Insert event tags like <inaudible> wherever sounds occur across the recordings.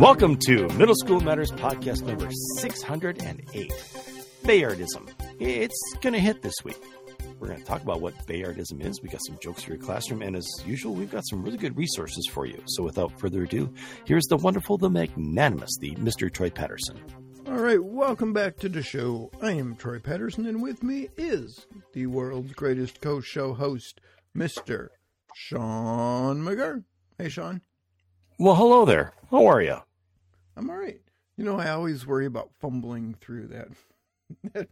Welcome to Middle School Matters podcast number 608 Bayardism. It's going to hit this week. We're going to talk about what Bayardism is. We got some jokes for your classroom, and as usual, we've got some really good resources for you. So, without further ado, here's the wonderful, the magnanimous, the Mr. Troy Patterson. All right, welcome back to the show. I am Troy Patterson, and with me is the world's greatest co-show host, Mr. Shawn McGurr. Hey, Shawn. Well, hello there. How are you? I'm all right. You know, I always worry about fumbling through that <laughs> that,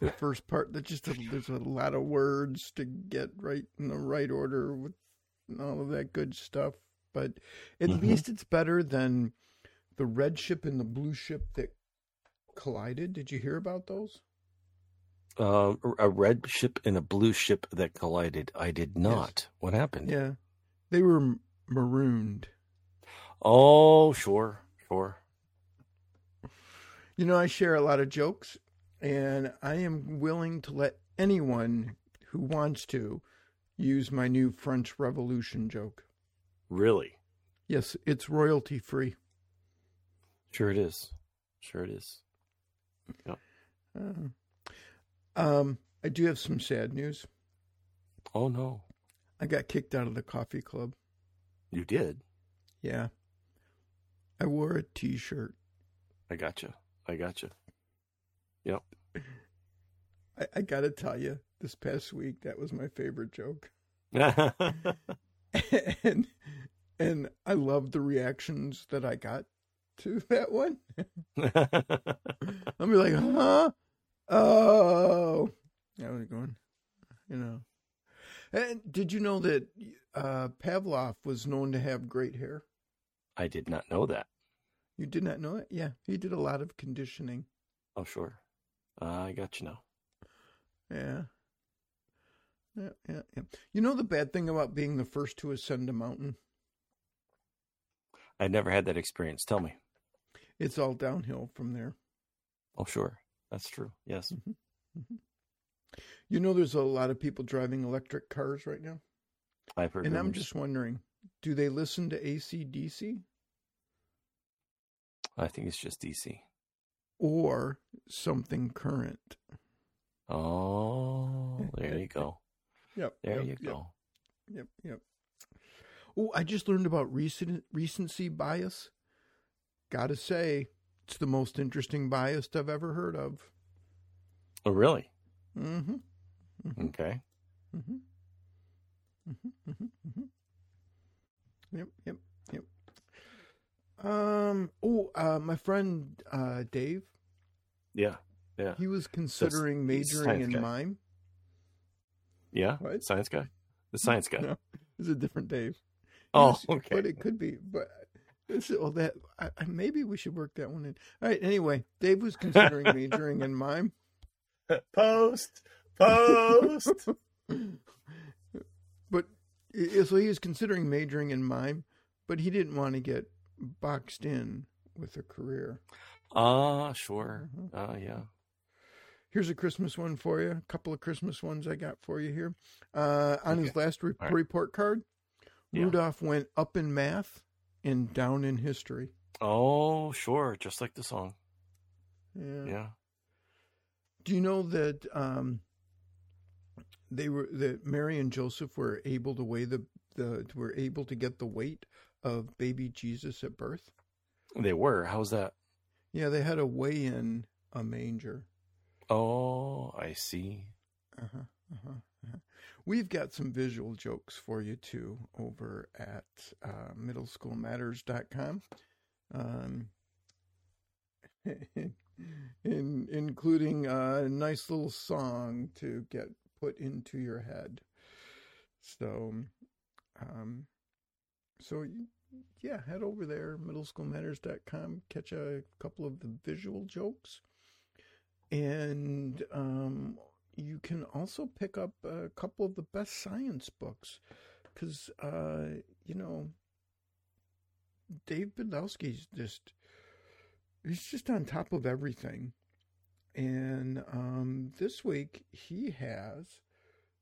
the first part. That just a, there's a lot of words to get right in the right order with all of that good stuff. But at mm-hmm. least it's better than the red ship and the blue ship that collided. Did you hear about those? Uh, a red ship and a blue ship that collided. I did not. Yes. What happened? Yeah, they were marooned. Oh, sure, sure. You know, I share a lot of jokes, and I am willing to let anyone who wants to use my new French Revolution joke. Really? Yes, it's royalty free. Sure, it is. Sure, it is. Yep. Uh, um, I do have some sad news. Oh no! I got kicked out of the coffee club. You did? Yeah. I wore a T-shirt. I gotcha. I gotcha. Yep. I, I got to tell you, this past week that was my favorite joke. <laughs> <laughs> and and I love the reactions that I got to that one. <laughs> I'll be like, huh? Oh, I was going, you know. And did you know that uh, Pavlov was known to have great hair? I did not know that. You did not know it? Yeah, he did a lot of conditioning. Oh, sure. Uh, I got you now. Yeah. Yeah, yeah, yeah. You know the bad thing about being the first to ascend a mountain? I never had that experience. Tell me. It's all downhill from there. Oh, sure. That's true. Yes. Mm-hmm. Mm-hmm. You know, there's a lot of people driving electric cars right now. I've heard. And rumors. I'm just wondering, do they listen to AC/DC? I think it's just DC. Or something current. Oh, there you go. Yep. There yep, you go. Yep, yep. Oh, I just learned about recent recency bias. Gotta say, it's the most interesting bias I've ever heard of. Oh, really? Mm-hmm. mm-hmm. Okay. Mm-hmm. Mm-hmm. Mm-hmm. mm-hmm. Yep, yep, yep. Um. Oh, uh, my friend uh, Dave. Yeah, yeah. He was considering majoring in guy. mime. Yeah, what? science guy. The <laughs> science guy. no, it's a different Dave. Oh, was, okay. But it could be. But it's, well, that I, maybe we should work that one in. All right. Anyway, Dave was considering majoring in mime. <laughs> Post, post. <laughs> but so he was considering majoring in mime, but he didn't want to get boxed in with a career. Ah, uh, sure. Mm-hmm. Uh, yeah. Here's a Christmas one for you. A couple of Christmas ones I got for you here. Uh, on okay. his last re- right. report card, yeah. Rudolph went up in math and down in history. Oh, sure. Just like the song. Yeah. Yeah. Do you know that um, they were that Mary and Joseph were able to weigh the the were able to get the weight of baby Jesus at birth? They were. How's that? Yeah, they had a weigh in a manger. Oh, I see. Uh-huh, uh-huh, uh-huh. We've got some visual jokes for you too over at uh, middleschoolmatters.com. Um, <laughs> in, including a nice little song to get put into your head. So, um, so yeah, head over there, middleschoolmatters.com, catch a couple of the visual jokes. And um, you can also pick up a couple of the best science books because, uh, you know, Dave Bydlowski's just, he's just on top of everything. And um, this week he has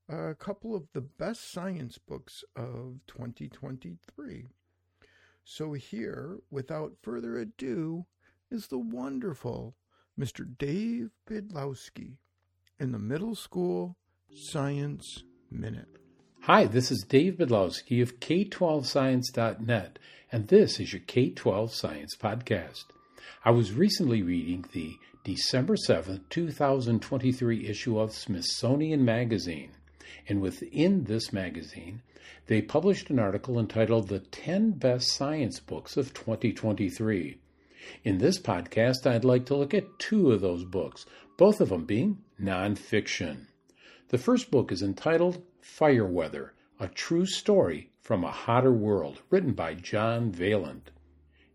a couple of the best science books of 2023. So, here, without further ado, is the wonderful Mr. Dave Bydlowski in the Middle School Science Minute. Hi, this is Dave Bydlowski of K12Science.net, and this is your K12 Science Podcast. I was recently reading the December 7th, 2023 issue of Smithsonian Magazine, and within this magazine, they published an article entitled The 10 Best Science Books of 2023. In this podcast, I'd like to look at two of those books, both of them being nonfiction. The first book is entitled Fire Weather A True Story from a Hotter World, written by John Vaillant.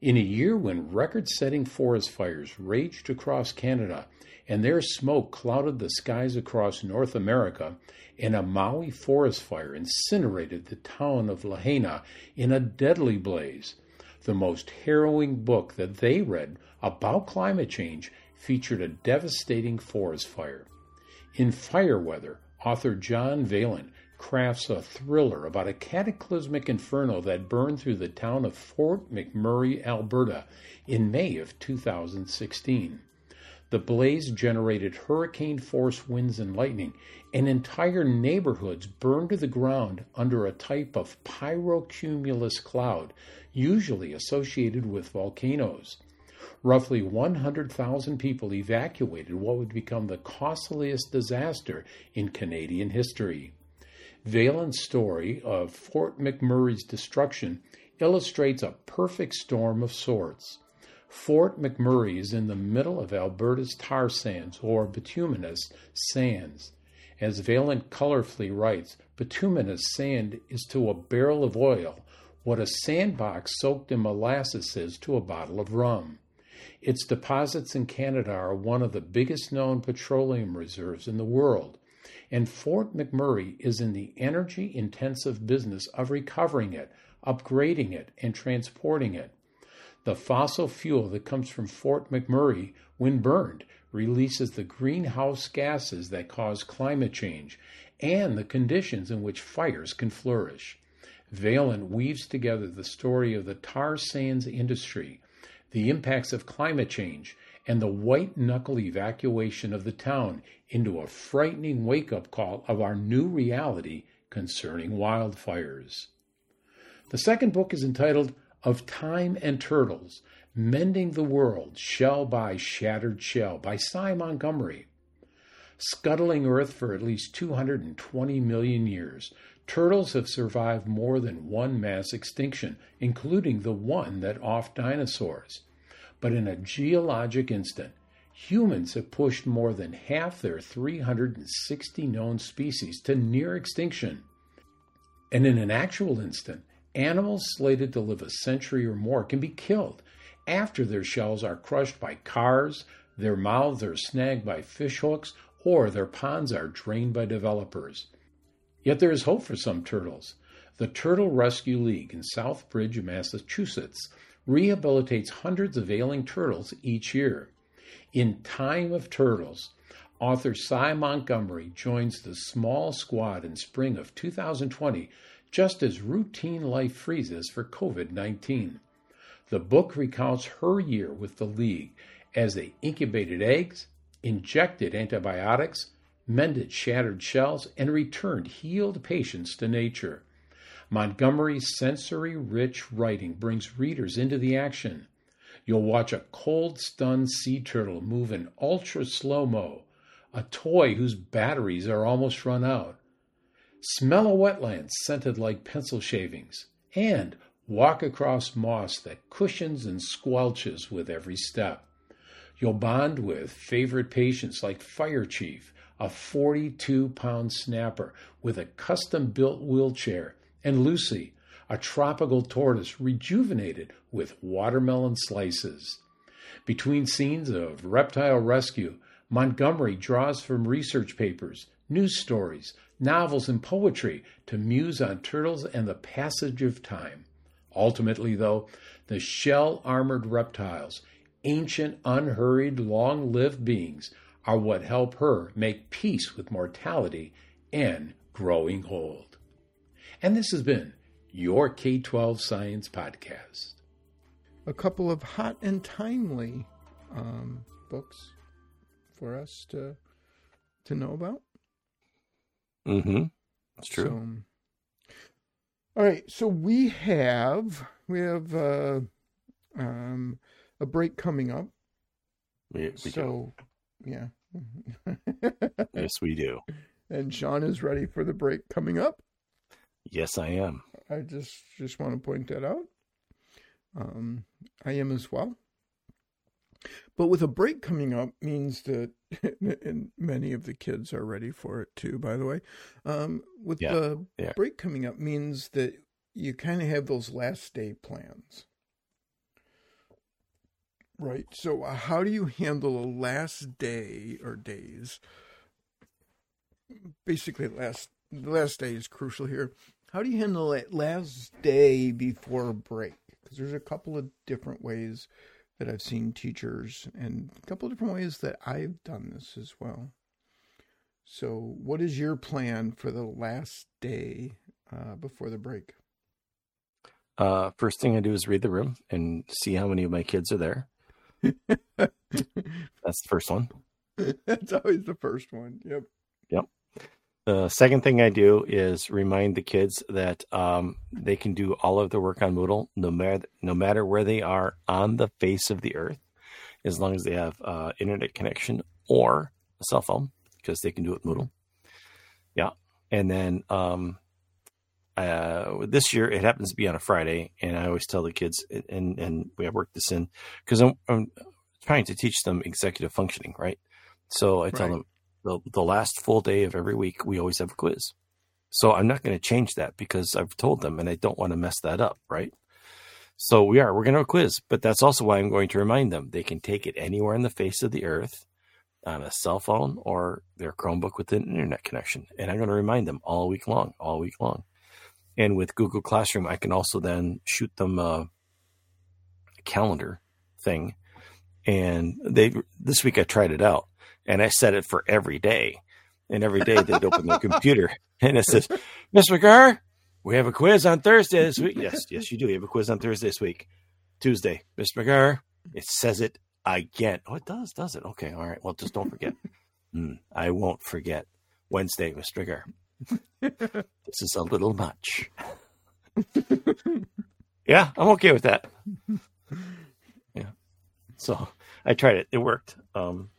In a year when record setting forest fires raged across Canada and their smoke clouded the skies across North America, and a Maui forest fire incinerated the town of Lahaina in a deadly blaze, the most harrowing book that they read about climate change featured a devastating forest fire. In Fire Weather, author John Vaillant crafts a thriller about a cataclysmic inferno that burned through the town of Fort McMurray, Alberta, in May of 2016. The blaze generated hurricane force winds and lightning, and entire neighborhoods burned to the ground under a type of pyrocumulus cloud, usually associated with volcanoes roughly 100,000 people evacuated what would become the costliest disaster in Canadian history. Vaillant's story of Fort McMurray's destruction illustrates a perfect storm of sorts. Fort McMurray is in the middle of Alberta's tar sands or bituminous sands. As Vaillant colorfully writes, bituminous sand is to a barrel of oil what a sandbox soaked in molasses is to a bottle of rum. Its deposits in Canada are one of the biggest known petroleum reserves in the world, and Fort McMurray is in the energy intensive business of recovering it, upgrading it, and transporting it. The fossil fuel that comes from Fort McMurray, when burned, releases the greenhouse gases that cause climate change and the conditions in which fires can flourish. Vaillant weaves together the story of the tar sands industry the impacts of climate change, and the white knuckle evacuation of the town into a frightening wake up call of our new reality concerning wildfires. The second book is entitled Of Time and Turtles Mending the World Shell by Shattered Shell by Sy Montgomery. Scuttling Earth for at least 220 million years, turtles have survived more than one mass extinction, including the one that offed dinosaurs. But in a geologic instant, humans have pushed more than half their 360 known species to near extinction. And in an actual instant, animals slated to live a century or more can be killed after their shells are crushed by cars, their mouths are snagged by fishhooks, or their ponds are drained by developers. Yet there is hope for some turtles. The Turtle Rescue League in Southbridge, Massachusetts, rehabilitates hundreds of ailing turtles each year. In Time of Turtles, author Sy Montgomery joins the small squad in spring of 2020 just as routine life freezes for COVID 19. The book recounts her year with the League as they incubated eggs, injected antibiotics, mended shattered shells, and returned healed patients to nature. Montgomery's sensory rich writing brings readers into the action. You'll watch a cold, stunned sea turtle move in ultra slow mo, a toy whose batteries are almost run out, smell a wetland scented like pencil shavings, and walk across moss that cushions and squelches with every step. You'll bond with favorite patients like Fire Chief, a 42 pound snapper with a custom built wheelchair and Lucy, a tropical tortoise rejuvenated with watermelon slices. Between scenes of reptile rescue, Montgomery draws from research papers, news stories, novels, and poetry to muse on turtles and the passage of time. Ultimately, though, the shell armored reptiles, ancient, unhurried, long lived beings, are what help her make peace with mortality and growing old. And this has been your K 12 Science Podcast. A couple of hot and timely um, books for us to to know about. Mm-hmm. That's true. So, all right, so we have we have uh, um, a break coming up. we, we do. so, yeah. Yes, we do. and Shawn is ready for the break coming up. Yes, I am. I just just want to point that out. Um, I am as well. But with a break coming up means that, <laughs> and many of the kids are ready for it too. By the way, um, with Yeah, the yeah. break coming up means that you kind of have those last day plans, right? So, uh, how do you handle a last day or days? Basically, last the last day is crucial here. How do you handle that last day before break? Because there's a couple of different ways that I've seen teachers, and a couple of different ways that I've done this as well. So, what is your plan for the last day uh, before the break? Uh, first thing I do is read the room and see how many of my kids are there. <laughs> That's the first one. That's always the first one. Yep. Yep. The second thing I do is remind the kids that um, they can do all of their work on Moodle, no matter no matter where they are on the face of the earth, as long as they have uh, internet connection or a cell phone, because they can do it Moodle. Yeah, and then um, uh, this year it happens to be on a Friday, and I always tell the kids, and and we have worked this in because I'm, I'm trying to teach them executive functioning, right? So I tell Right. them the, the last full day of every week, we always have a quiz. So I'm not going to change that because I've told them and I don't want to mess that up, right? So we are, we're going to have a quiz, but that's also why I'm going to remind them they can take it anywhere on the face of the earth on a cell phone or their Chromebook with an internet connection. And I'm going to remind them all week long, all week long. And with Google Classroom, I can also then shoot them a, a calendar thing. And they, this week I tried it out and I set it for every day. And every day they'd open their computer <laughs> and it says, Miss McGar, we have a quiz on Thursday this week. Yes, yes, you do. You have a quiz on Thursday this week. Tuesday, Miss McGar. It says it again. Oh, it does, does it? Okay, all right. Well, just don't forget. <laughs> Hmm, I won't forget. Wednesday, Miss McGar. <laughs> this is a little much. <laughs> yeah, I'm okay with that. <laughs> Yeah. So I tried it. It worked. Um,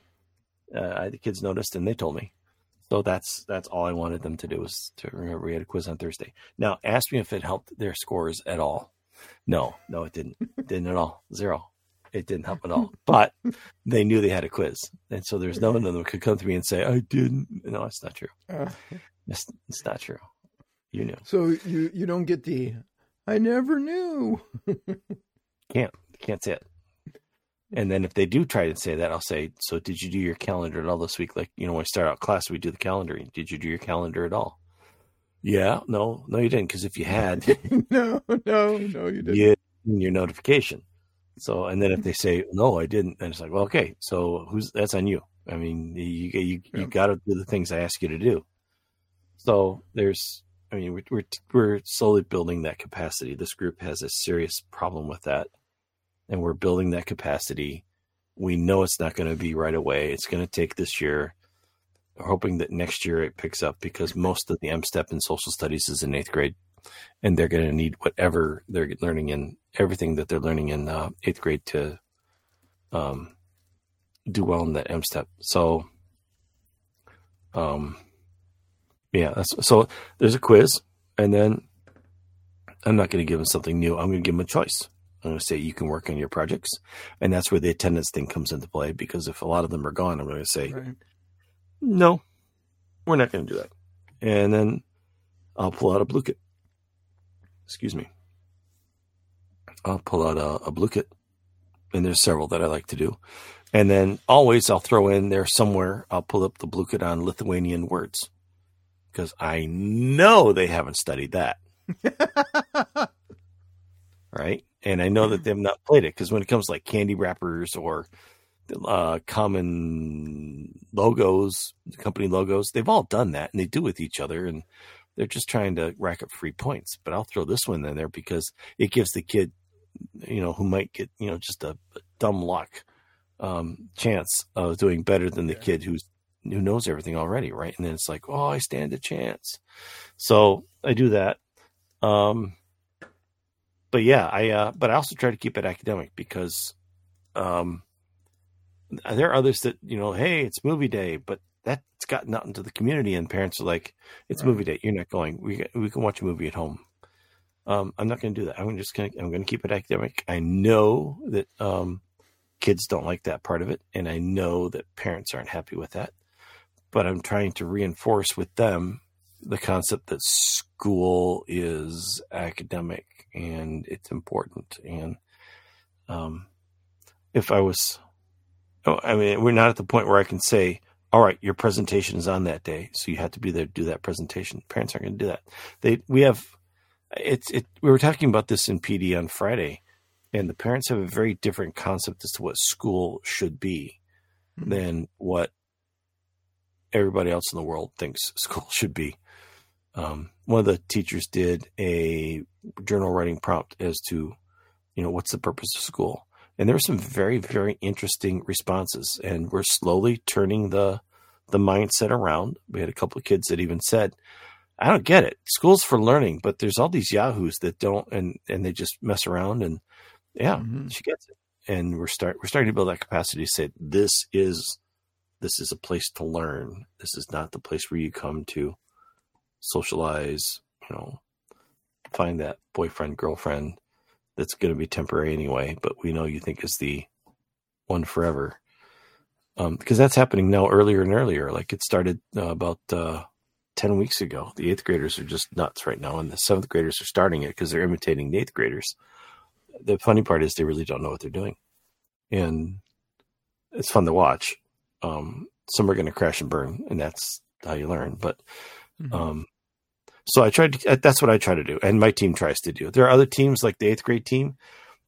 uh, I, the kids noticed and they told me. So that's that's all I wanted them to do was to remember we had a quiz on Thursday. Now, ask me if it helped their scores at all. No, no, it didn't. It didn't at all. Zero. It didn't help at all. But they knew they had a quiz, and so there's no one of them could come to me and say I didn't. No, it's not true. Uh, It's, it's not true. You knew. so you you don't get the I never knew. <laughs> Can't can't say it. And then if they do try to say that, I'll say, "So did you do your calendar at all this week? Like you know, when we start out class, we do the calendaring. Did you do your calendar at all? Yeah, no, no, you didn't. Because if you had, <laughs> no, no, no, you didn't. you your notification. So, and then if they say no, I didn't, then it's like, well, okay, so who's that's on you. I mean, you you you, got to do the things I ask you to do. So there's, I mean, we're, we're we're slowly building that capacity. This group has a serious problem with that, and we're building that capacity. We know it's not going to be right away. It's going to take this year. We're hoping that next year it picks up because most of the M-STEP in social studies is in eighth grade, and they're going to need whatever they're learning in everything that they're learning in uh, eighth grade to um, do well in that M-STEP. So, um, yeah, that's, so there's a quiz, and then I'm not going to give them something new. I'm going to give them a choice. I'm going to say you can work on your projects, and that's where the attendance thing comes into play. Because if a lot of them are gone, I'm going to say Right. no, we're not going to do that. And then I'll pull out a Blooket. Excuse me. I'll pull out a, a Blooket, and there's several that I like to do. And then always I'll throw in there somewhere. I'll pull up the Blooket on Lithuanian words because I know they haven't studied that, <laughs> right? And I know that they've not played it because when it comes to like candy wrappers or uh, common logos, company logos. They've all done that, and they do with each other, and they're just trying to rack up free points. But I'll throw this one in there because it gives the kid, you know, who might get you know just a, dumb luck um, chance of doing better than the yeah. kid who's who knows everything already, right? And then it's like, oh, I stand a chance. So I do that. Um, but yeah, I uh, but I also try to keep it academic because um, there are others that you know, hey, it's movie day, but that's gotten out into the community, and parents are like, it's right. movie day, you're not going. We we can watch a movie at home. Um, I'm not going to do that. I'm just going to I'm going to keep it academic. I know that um, kids don't like that part of it, and I know that parents aren't happy with that. But I'm trying to reinforce with them the concept that school is academic and it's important. And um, if I was, oh, I mean, we're not at the point where I can say, all right, your presentation is on that day, so you have to be there to do that presentation. Parents aren't going to do that. They, we have, it's, it. We were talking about this in PD on Friday, and the parents have a very different concept as to what school should be mm-hmm. than what everybody else in the world thinks <laughs> school should be. Um, one of the teachers did a journal writing prompt as to, you know, what's the purpose of school? And there were some very, very interesting responses. And we're slowly turning the the mindset around. We had a couple of kids that even said, I don't get it. School's for learning, but there's all these yahoos that don't and and they just mess around and yeah, mm-hmm. she gets it. And we're start we're starting to build that capacity to say this is this is a place to learn. This is not the place where you come to socialize, you know, find that boyfriend, girlfriend that's going to be temporary anyway, but we know you think is the one forever. Um, because that's happening now earlier and earlier. Like it started uh, about uh, 10 weeks ago. The eighth graders are just nuts right now, and the seventh graders are starting it because they're imitating the eighth graders. The funny part is they really don't know what they're doing. And it's fun to watch. Um, some are going to crash and burn, and that's how you learn. But mm-hmm. um, so I tried to, uh, that's what I try to do. And my team tries to do. There are other teams like the eighth grade team.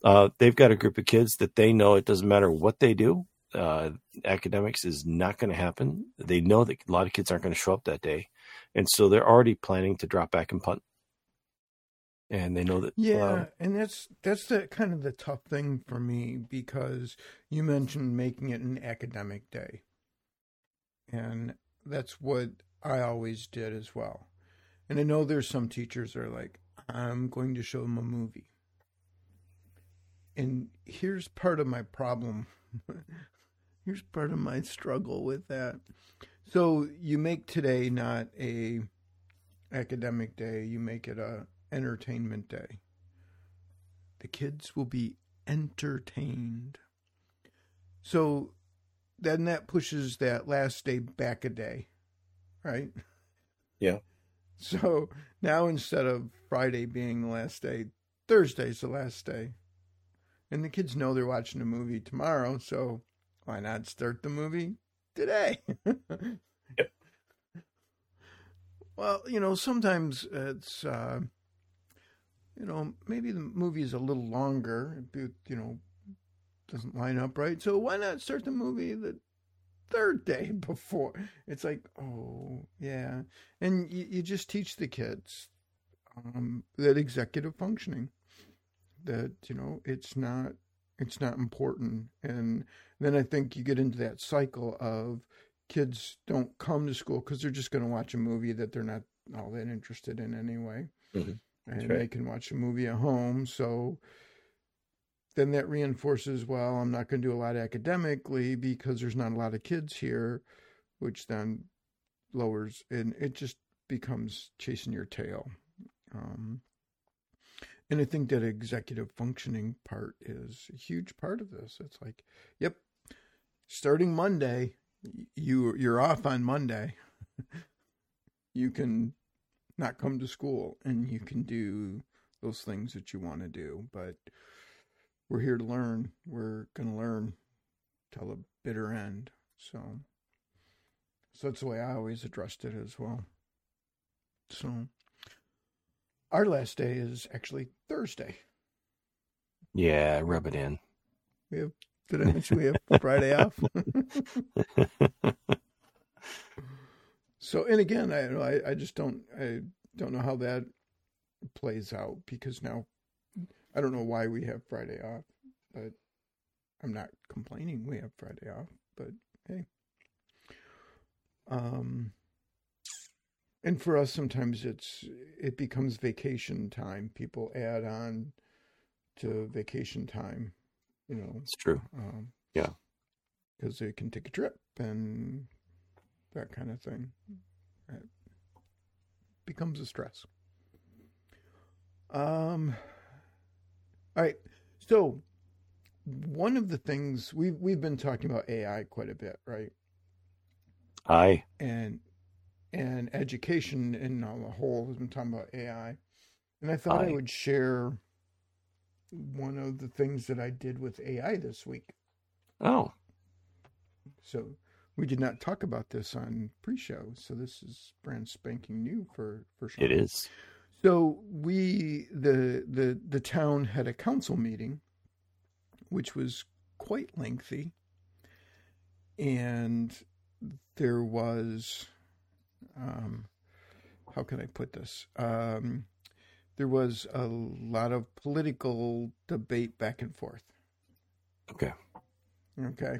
Uh, they've got a group of kids that they know it doesn't matter what they do. Uh, academics is not going to happen. They know that a lot of kids aren't going to show up that day. And so they're already planning to drop back and punt. And they know that. Yeah. Um, and that's, that's the kind of the tough thing for me because you mentioned making it an academic day. And that's what I always did as well. And I know there's some teachers that are like, I'm going to show them a movie. And here's part of my problem. <laughs> here's part of my struggle with that. So you make today not a academic day, you make it a entertainment day. The kids will be entertained. So then that pushes that last day back a day, right? Yeah. So now instead of Friday being the last day, Thursday's the last day. And the kids know they're watching a movie tomorrow, so why not start the movie today? <laughs> yep. Well, you know, sometimes it's, uh, you know, maybe the movie is a little longer, you know, doesn't line up right. So why not start the movie the third <laughs> day before. It's like, oh, yeah. And you, you just teach the kids um, that executive functioning, that, you know, it's not. It's not important. And then I think you get into that cycle of kids don't come to school because they're just going to watch a movie that they're not all that interested in anyway. Mm-hmm. And right. they can watch a movie at home. So, then that reinforces, well, I'm not going to do a lot academically because there's not a lot of kids here, which then lowers, and it just becomes chasing your tail. Um, and I think that executive functioning part is a huge part of this. It's like, yep, starting Monday, you you're off on Monday. <laughs> you can not come to school and you can do those things that you want to do, but we're here to learn. We're going to learn till the bitter end. So, so that's the way I always addressed it as well. So, our last day is actually Thursday. Yeah, rub it in. We have Did I mention we have <laughs> Friday off? <laughs> so, and again, I, I, I just don't, I don't know how that plays out because now I don't know why we have Friday off, but I'm not complaining we have Friday off, but hey. Um, and for us, sometimes it's it becomes vacation time. People add on to vacation time, you know. It's true. Um, Yeah. because they can take a trip and that kind of thing. It becomes a stress. Um. All right. So, one of the things we've we've been talking about AI quite a bit, right? Aye. and and education in on the whole has been talking about AI. And I thought I would share one of the things that I did with AI this week. Oh, So we did not talk about this on pre-show, so this is brand spanking new for for sure. it is. So we the the the town had a council meeting, which was quite lengthy, and there was, um, how can I put this? Um, there was a lot of political debate back and forth. Okay. Okay,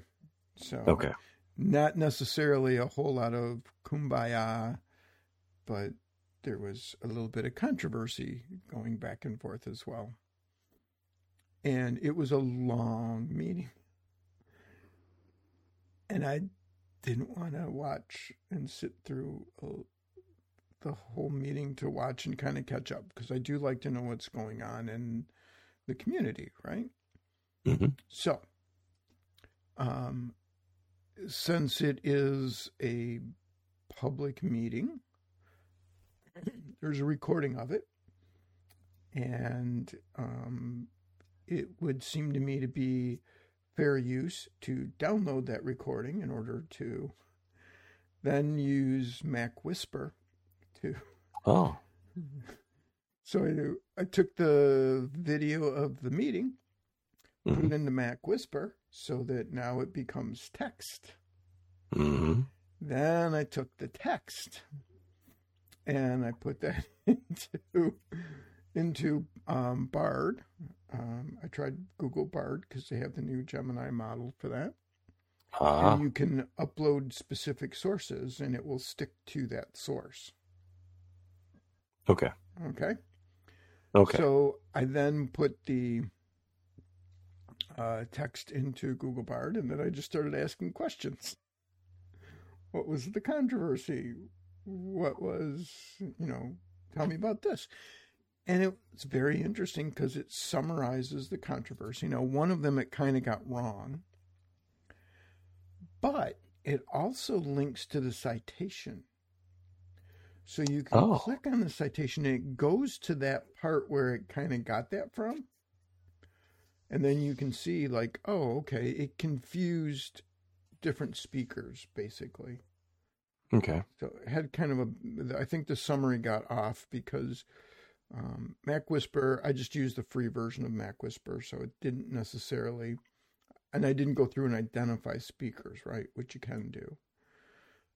so Okay. not necessarily a whole lot of kumbaya, but there was a little bit of controversy going back and forth as well. And it was a long meeting. And I didn't want to watch and sit through uh, the whole meeting to watch and kind of catch up because I do like to know what's going on in the community, right? hmm So, um, since it is a public meeting, there's a recording of it, and um, it would seem to me to be fair use to download that recording in order to then use MacWhisper to Oh, <laughs> so I, I took the video of the meeting, put hmm it into MacWhisper so that now it becomes text. hmm Then I took the text and I put that <laughs> into into um, Bard. Um, I tried Google Bard because they have the new Gemini model for that. Ah, And you can upload specific sources and it will stick to that source. okay. Okay. Okay. So I then put the uh, text into Google Bard, and then I just started asking questions. What was the controversy? What was, you know, tell me about this. And it's very interesting because it summarizes the controversy. Now, one of them it kind of got wrong, but it also links to the citation. So you can Oh. click on the citation and it goes to that part where it kind of got that from. And then you can see, like, oh, okay, it confused different speakers, basically. Okay. So it had kind of a, I think the summary got off because um, MacWhisper, I just used the free version of MacWhisper, so it didn't necessarily, and I didn't go through and identify speakers, right, which you can do.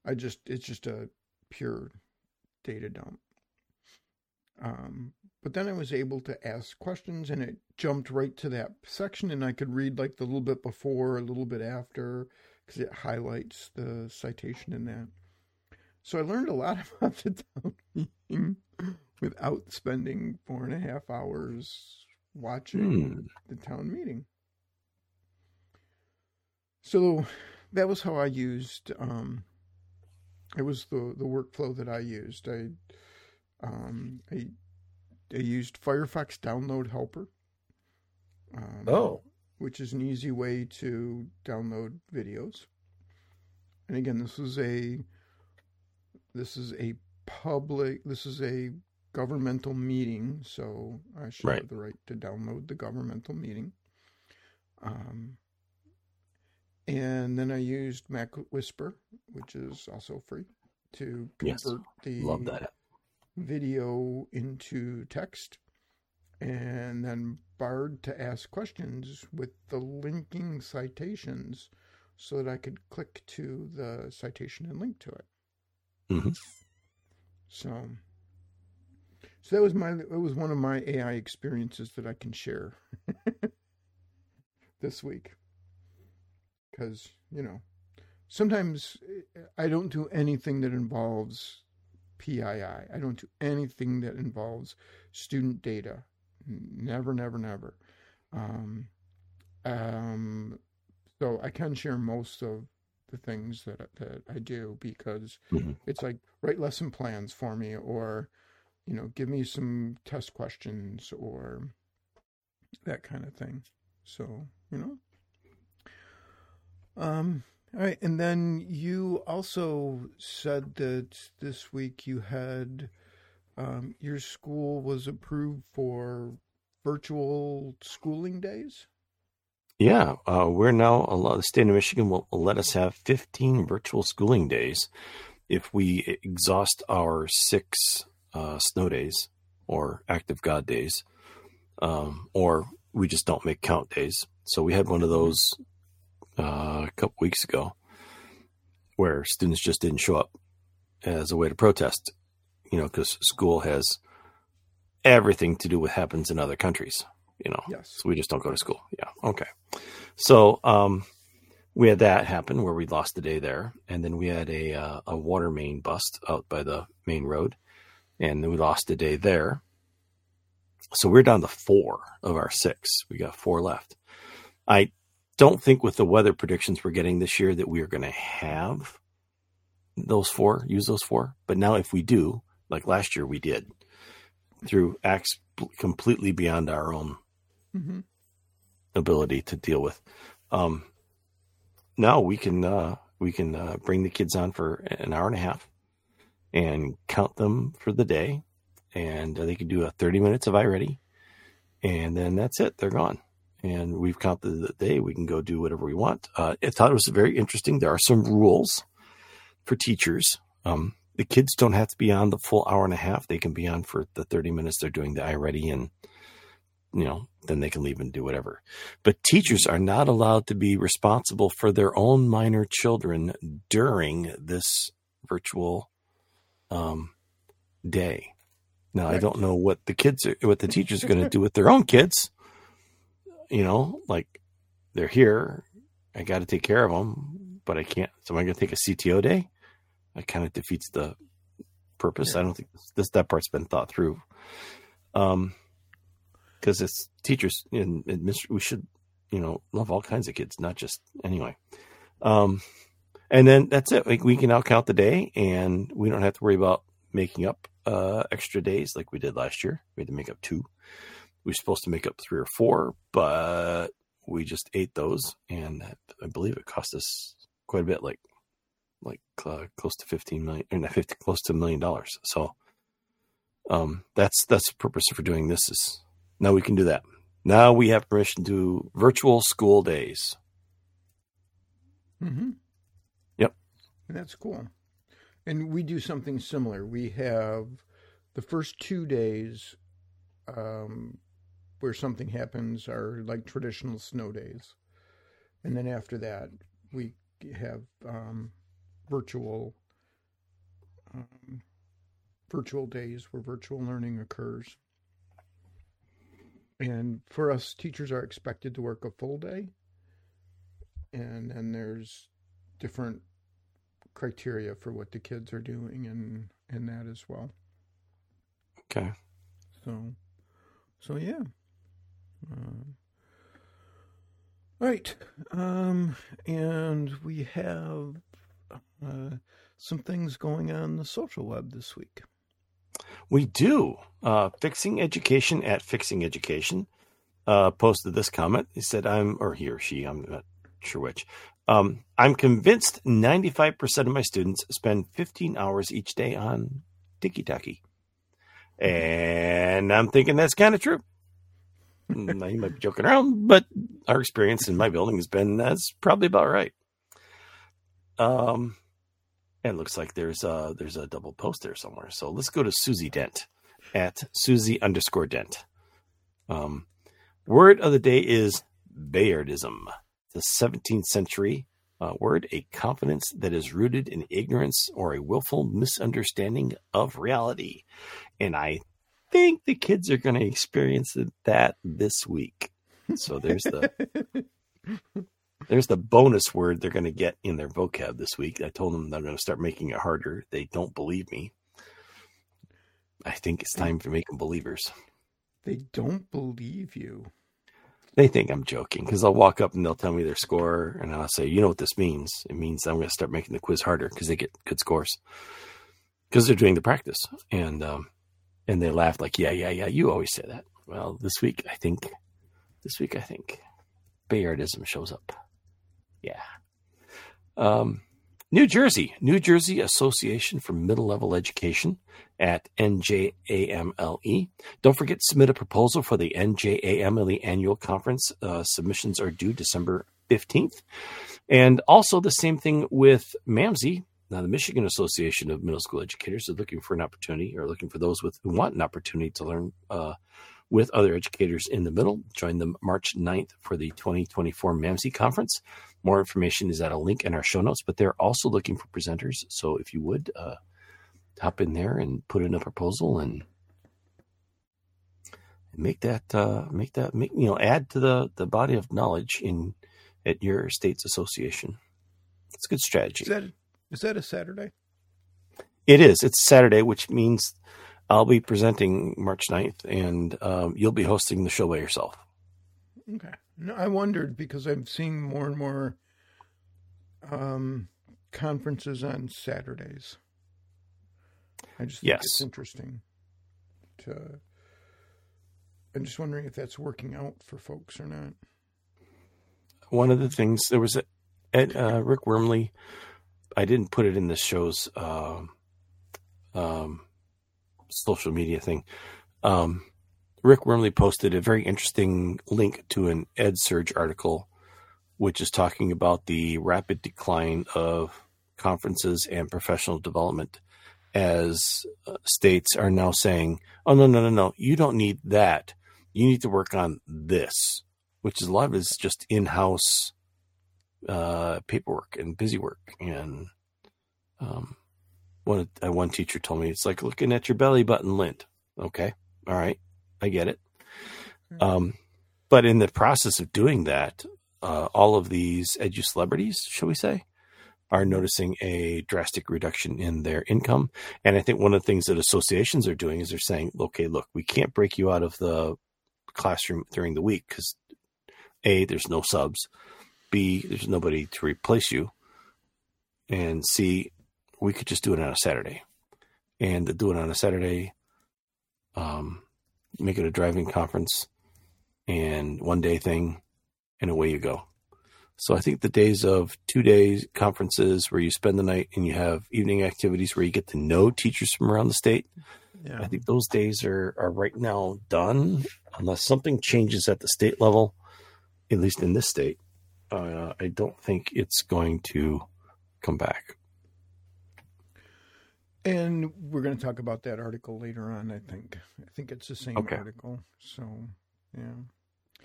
I just, it's just a pure data dump. Um, but then I was able to ask questions and it jumped right to that section and I could read like the little bit before, a little bit after, because it highlights the citation in that. So I learned a lot <laughs> about the town meeting without spending four and a half hours watching Hmm. the town meeting. So that was how I used. Um, it was the the workflow that I used. I um, I, I used Firefox Download Helper. Um, Oh, which is an easy way to download videos. And again, this is a this is a public this is a governmental meeting, so I should Right. have the right to download the governmental meeting. Um, and then I used Mac Whisper, which is also free, to Yes. convert the love that. video into text. and then Bard to ask questions with the linking citations so that I could click to the citation and link to it. Mm-hmm. So, so that was my it was one of my AI experiences that I can share <laughs> this week. Because you know, sometimes eh, I don't do anything that involves PII. I don't do anything that involves student data. Never, never, never. Um, um, so I can share most of the things that that I do because Mhm. it's like write lesson plans for me, or you know, give me some test questions, or that kind of thing. So you know. Um. All right, and then you also said that this week you had um, your school was approved for virtual schooling days. Yeah, uh, we're now. The state of Michigan will, will let us have 15 virtual schooling days if we exhaust our six uh, snow days or active God days, um, or we just don't make count days. So we had one of those uh, a couple weeks ago where students just didn't show up as a way to protest, you know, because school has everything to do with happens in other countries, you know. Yes. So we just don't go to school. Yeah. Okay. So um, we had that happen where we lost a day there, and then we had a uh, a water main bust out by the main road, and then we lost a day there. So we're down to four of our six. We got four left. I don't think with the weather predictions we're getting this year that we are going to have those four, use those four. But now if we do, like last year we did, through acts completely beyond our own hmm ability to deal with. Um, now we can uh, we can uh, bring the kids on for an hour and a half and count them for the day, and uh, they can do a thirty minutes of i-Ready, and then that's it. They're gone, and we've counted the day. We can go do whatever we want. Uh, I thought it was very interesting. There are some rules for teachers. Um, the kids don't have to be on the full hour and a half. They can be on for the thirty minutes they're doing the i-Ready and you know, then they can leave and do whatever. But teachers are not allowed to be responsible for their own minor children during this virtual um, day. Now, I don't know what the kids, are, what the teachers are going to do with their own kids. You know, like they're here, I got to take care of them, but I can't. So am I going to take a CTO day? That kind of defeats the purpose. I don't think this that part's been thought through. Um, because it's teachers and we should you know love all kinds of kids not just anyway. Um and then that's it. Like we can now count the day and we don't have to worry about making up uh extra days like we did last year. We had to make up two. We were supposed to make up three or four but we just ate those and i believe it cost us quite a bit like like uh, close to 15 million or not 50 close to a million dollars. So um that's that's the purpose for doing this is now we can do that. Now we have permission to virtual school days. Mm-hmm. Yep. That's cool. And we do something similar. We have the first two days um, where something happens are like traditional snow days. And then after that, we have um, virtual um, virtual days where virtual learning occurs. And for us, teachers are expected to work a full day. And then there's different criteria for what the kids are doing and and that as well. Okay. So, so yeah. Um, right. Um, and we have uh, some things going on the social web this week. We do. Uh, Fixing Education at Fixing Education uh, posted this comment. He said, I'm, or he or she, I'm not sure which. Um, I'm convinced 95% of my students spend 15 hours each day on Tiki Taki. And I'm thinking that's kind of true. now, you might be joking around, but our experience in my building has been that's probably about right. Um, it looks like there's a, there's a double post there somewhere. So let's go to Susie Dent at Susie underscore Dent. Um, word of the day is Bayardism, the 17th century uh, word, a confidence that is rooted in ignorance or a willful misunderstanding of reality. And I think the kids are going to experience that this week. So there's the <laughs> there's the bonus word they're going to get in their vocab this week. I told them I'm going to start making it harder. They don't believe me. I think it's time to make them believers. They don't believe you. They think I'm joking because I'll walk up and they'll tell me their score, and I'll say, "You know what this means? It means I'm going to start making the quiz harder because they get good scores because they're doing the practice." And um, and they laugh like, "Yeah, yeah, yeah. You always say that." Well, this week I think, this week I think, Bayardism shows up. Yeah. Um, New Jersey, New Jersey Association for Middle Level Education at NJAMLE. Don't forget to submit a proposal for the NJAMLE annual conference. Uh, submissions are due December 15th. And also the same thing with MAMSE. Now, the Michigan Association of Middle School Educators is looking for an opportunity or looking for those with who want an opportunity to learn uh, with other educators in the middle. Join them March 9th for the 2024 MAMSE conference. More information is at a link in our show notes, but they're also looking for presenters. So if you would uh, hop in there and put in a proposal and make that uh, make that make you know add to the the body of knowledge in at your state's association. It's a good strategy. Is that is that a Saturday? It is. It's Saturday, which means I'll be presenting March 9th, and um, you'll be hosting the show by yourself. Okay. No, I wondered because I'm seeing more and more um, conferences on Saturdays. I just think Yes. it's interesting. To, I'm just wondering if that's working out for folks or not. one of the things there was a, Ed, uh, Rick Wormeli. I didn't put it in the show's um um, social media thing. Um, Rick Wormeli posted a very interesting link to an EdSurge article, which is talking about the rapid decline of conferences and professional development as uh, states are now saying, oh, no, no, no, no, you don't need that. You need to work on this, which is a lot of is just in house uh, paperwork and busy work. And um, one, uh, one teacher told me it's like looking at your belly button lint. Okay. All right. I get it. Um, but in the process of doing that, uh, all of these edu celebrities, shall we say, are noticing a drastic reduction in their income. And I think one of the things that associations are doing is they're saying, okay, look, we can't break you out of the classroom during the week because A, there's no subs, B, there's nobody to replace you, and C, we could just do it on a Saturday. And do it on a Saturday, um, make it a driving conference and one day thing, and away you go. So I think the days of two days conferences where you spend the night and you have evening activities where you get to know teachers from around the state, Yeah. I think those days are, are right now done unless something changes at the state level, at least in this state. Uh, I don't think it's going to come back. And we're going to talk about that article later on, I think. I think it's the same Okay. article. So, yeah.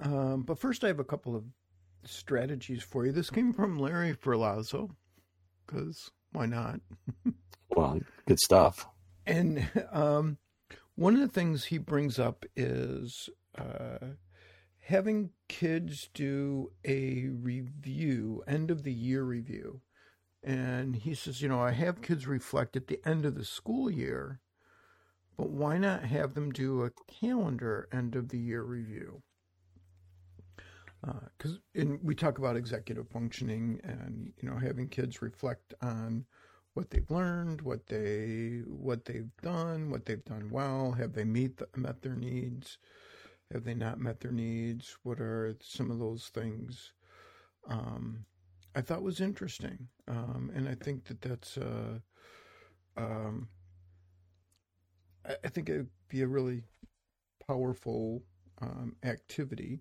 Um, but first, I have a couple of strategies for you. This came from Larry Ferlazzo, because why not? <laughs> Well, good stuff. And um, one of the things he brings up is uh, having kids do a review, end of the year review. And he says, you know, I have kids reflect at the end of the school year, but why not have them do a calendar end of the year review? Because and we talk about executive functioning and you know having kids reflect on what they've learned, what they what they've done, what they've done well. Have they meet the, met their needs? Have they not met their needs? What are some of those things? Um, I thought was interesting, um, and I think that that's. Uh, um, I, I think it'd be a really powerful um, activity.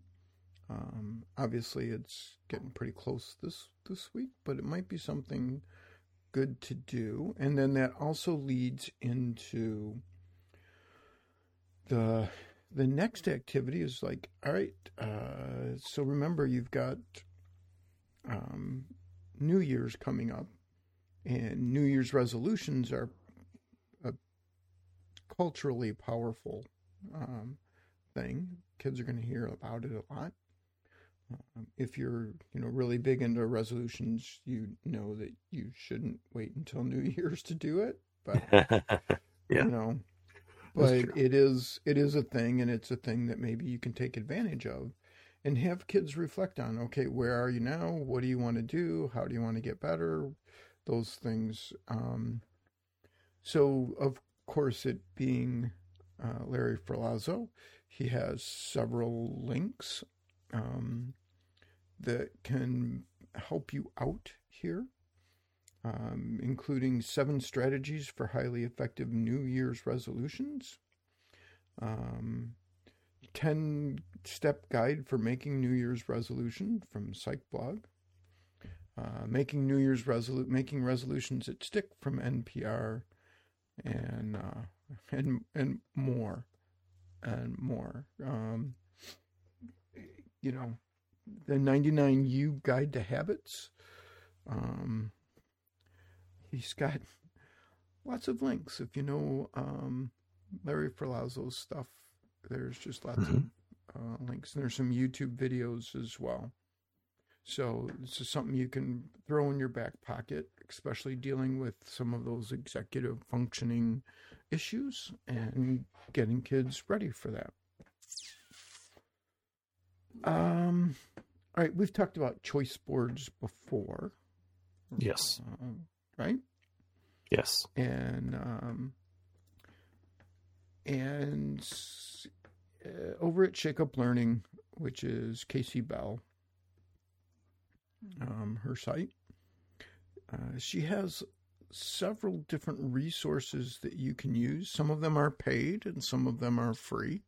Um, obviously, it's getting pretty close this this week, but it might be something good to do. And then that also leads into the the next activity is like, all right, uh, so remember you've got um, New Year's coming up, and New Year's resolutions are a culturally powerful um, thing. Kids are going to hear about it a lot. Um, if you're, you know, really big into resolutions, you know that you shouldn't wait until New <laughs> Year's to do it. But <laughs> Yeah. you know, but it is it is a thing, and it's a thing that maybe you can take advantage of, and have kids reflect on. Okay, where are you now? What do you want to do? How do you want to get better? Those things. Um, so, of course, it being uh, Larry Ferlazzo, he has several links um, that can help you out here, um, including seven strategies for highly effective New Year's resolutions, um, 10 step guide for making New Year's resolution from PsyBlog. Uh, making New Year's resolu- making resolutions that stick from NPR, and uh, and and more, and more. Um, you know, the 99U Guide to Habits. Um, he's got <laughs> lots of links. If you know um, Larry Ferlazzo's stuff, there's just lots Mhm. of uh, links. And there's some YouTube videos as well. So this is something you can throw in your back pocket, especially dealing with some of those executive functioning issues and getting kids ready for that. Um, all right, we've talked about choice boards before, yes. um, right? Yes. and um, and uh, over at Shake Up Learning, which is Kasey Bell, um, her site, uh, she has several different resources that you can use. Some of them are paid, and some of them are free.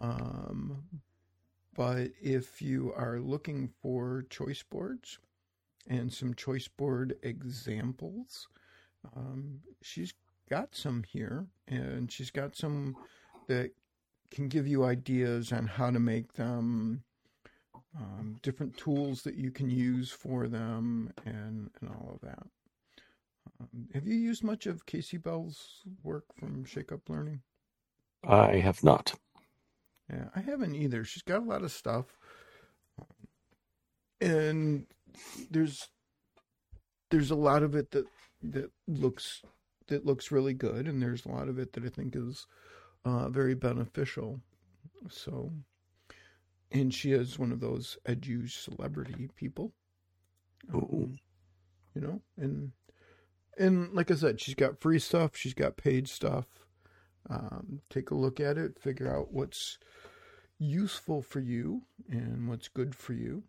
Um, but if you are looking for choice boards and some choice board examples, um, she's got some here, and she's got some that can give you ideas on how to make them, um, different tools that you can use for them, and and all of that. Um, have you used much of Kasey Bell's work from Shake Up Learning? I have not. Yeah, I haven't either. She's got a lot of stuff, and there's there's a lot of it that that looks that looks really good, and there's a lot of it that I think is uh, very beneficial. So, and she is one of those edu celebrity people, Ooh. you know, and and like I said, she's got free stuff, she's got paid stuff. Um, take a look at it, figure out what's useful for you and what's good for you.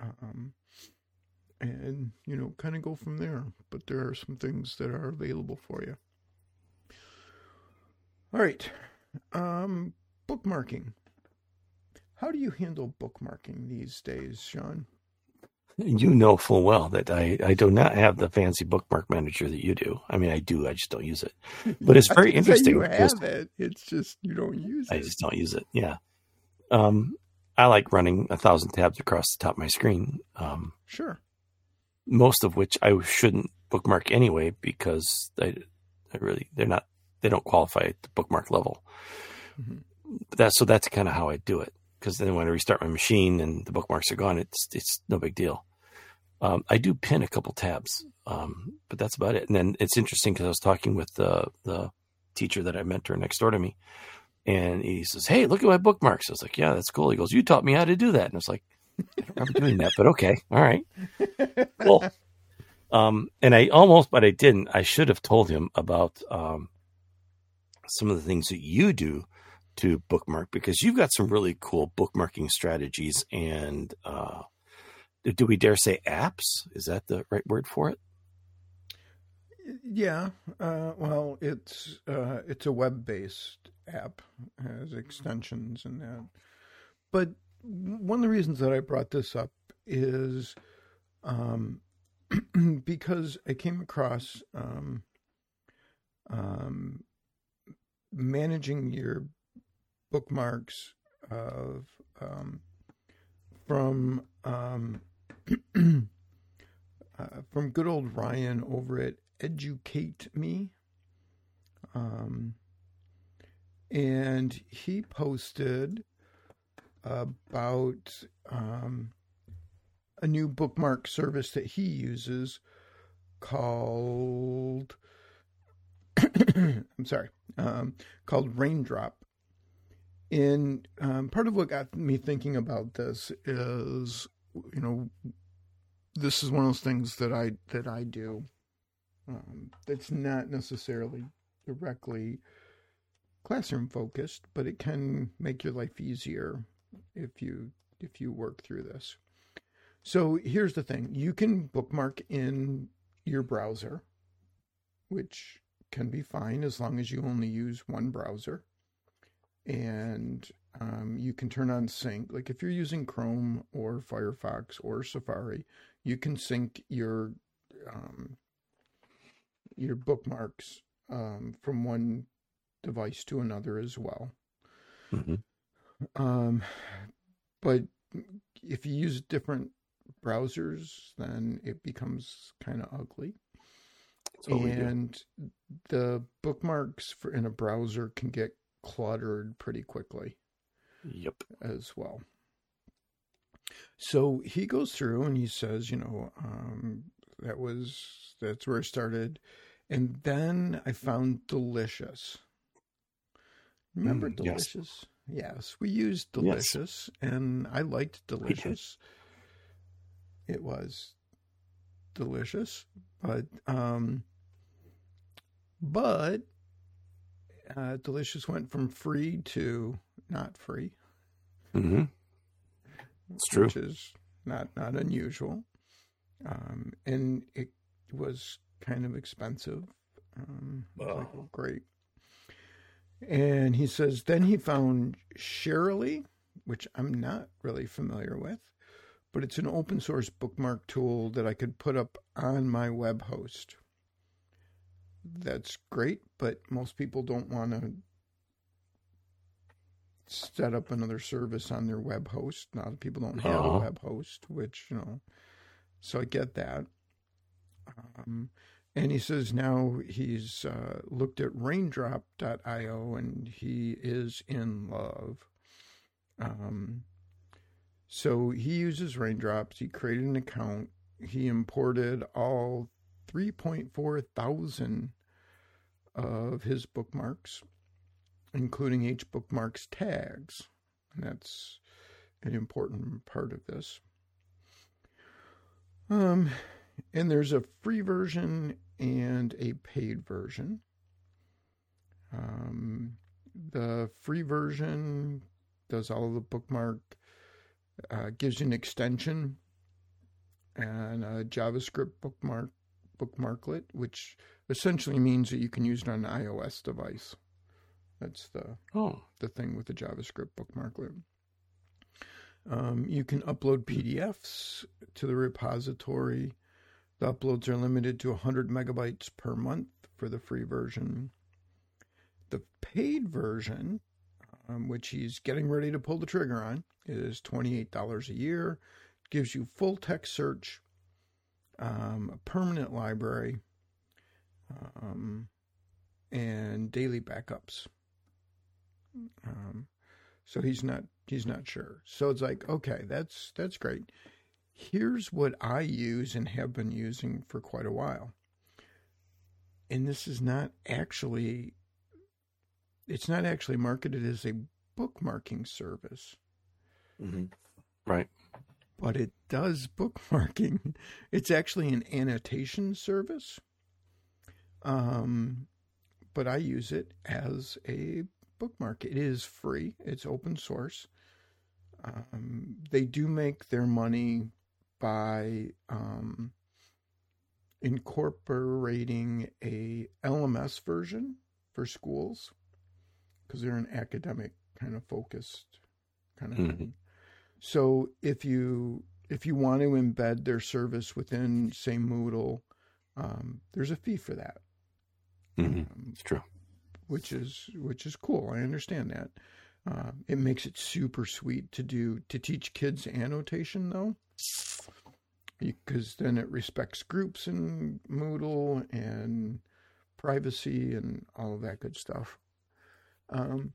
Um, and, you know, kind of go from there. But there are some things that are available for you. All right. Um, bookmarking. How do you handle bookmarking these days, Shawn? You know full well that I, I do not have the fancy bookmark manager that you do. I mean, I do, I just don't use it. But it's <laughs> very I didn't say interesting. You have it. It's just you don't use I it. I just don't use it. Yeah. Um, I like running a thousand tabs across the top of my screen, um, Sure. Most of which I shouldn't bookmark anyway because I, I really they're not they don't qualify at the bookmark level. Mhm. That's so that's kind of how I do it because then when I restart my machine and the bookmarks are gone, it's it's no big deal. Um, I do pin a couple tabs, um, but that's about it. And then it's interesting because I was talking with the the teacher that I mentor next door to me, and he says, "Hey, look at my bookmarks." I was like, "Yeah, that's cool." He goes, "You taught me how to do that," and I was like, "I don't remember doing that, but okay, all right." Cool. Um, and I almost, but I didn't. I should have told him about um, some of the things that you do to bookmark because you've got some really cool bookmarking strategies and uh, do we dare say apps? Is that the right word for it? Yeah, uh, well, it's uh, it's a web-based app, has extensions and that. But one of the reasons that I brought this up is um, <clears throat> because I came across um, um, managing your bookmarks of um, from um, <clears throat> uh, from good old Ryan over at Educate Me. Um, and he posted about um, a new bookmark service that he uses called <coughs> I'm sorry, um, called Raindrop. And um, part of what got me thinking about this is, you know, this is one of those things that I that I do. Um, that's not necessarily directly classroom focused, but it can make your life easier if you if you work through this. So here's the thing: you can bookmark in your browser, which can be fine as long as you only use one browser. And um, you can turn on sync. Like if you're using Chrome or Firefox or Safari, you can sync your um, your bookmarks um, from one device to another as well. Mm-hmm. Um, but if you use different browsers, then it becomes kind of ugly. And the bookmarks for in a browser can get cluttered pretty quickly. Yep. As well. So he goes through and he says, you know, um, that was that's where I started, and then I found Delicious. Remember mm, Delicious? Yes. Yes. we used Delicious, yes. and I liked <laughs> Delicious. It was delicious, but um, but uh, Delicious went from free to not free. Mm-hmm. It's true. Which is not not unusual. Um, and it was kind of expensive. Um, like, great. And he says, then he found Shaarli, which I'm not really familiar with, but it's an open source bookmark tool that I could put up on my web host that's great, but most people don't want to set up another service on their web host. A lot of people don't have uh-huh. a web host, which, you know, so I get that. Um, and he says now he's uh, looked at raindrop.io and he is in love. Um, so he uses raindrops. He created an account. He imported all 3.4 thousand of his bookmarks, including H bookmarks tags. And that's an important part of this. Um, and there's a free version and a paid version. Um, the free version does all of the bookmark, uh, gives you an extension and a JavaScript bookmark bookmarklet, which essentially means that you can use it on an iOS device. That's the oh. the thing with the JavaScript bookmarklet. Um, you can upload PDFs to the repository. The uploads are limited to 100 megabytes per month for the free version. The paid version, um, which he's getting ready to pull the trigger on, is $28 a year. Gives you full text search, um, a permanent library, um, and daily backups. Um, so he's not he's not sure. So it's like, okay, that's that's great. Here's what I use and have been using for quite a while. And this is not actually it's not actually marketed as a bookmarking service. Mm-hmm. Right. But it does <laughs> bookmarking. It's actually an annotation service. Um, but I use it as a bookmark. It is free. It's open source. Um, they do make their money by um, incorporating a LMS version for schools because they're an academic kind of focused kind of mm-hmm. thing. So if you if you want to embed their service within say Moodle, um, there's a fee for that. Mm-hmm. Um, it's true. Which is which is cool. I understand that. Uh, it makes it super sweet to do to teach kids annotation though, because then it respects groups in Moodle and privacy and all of that good stuff. Um,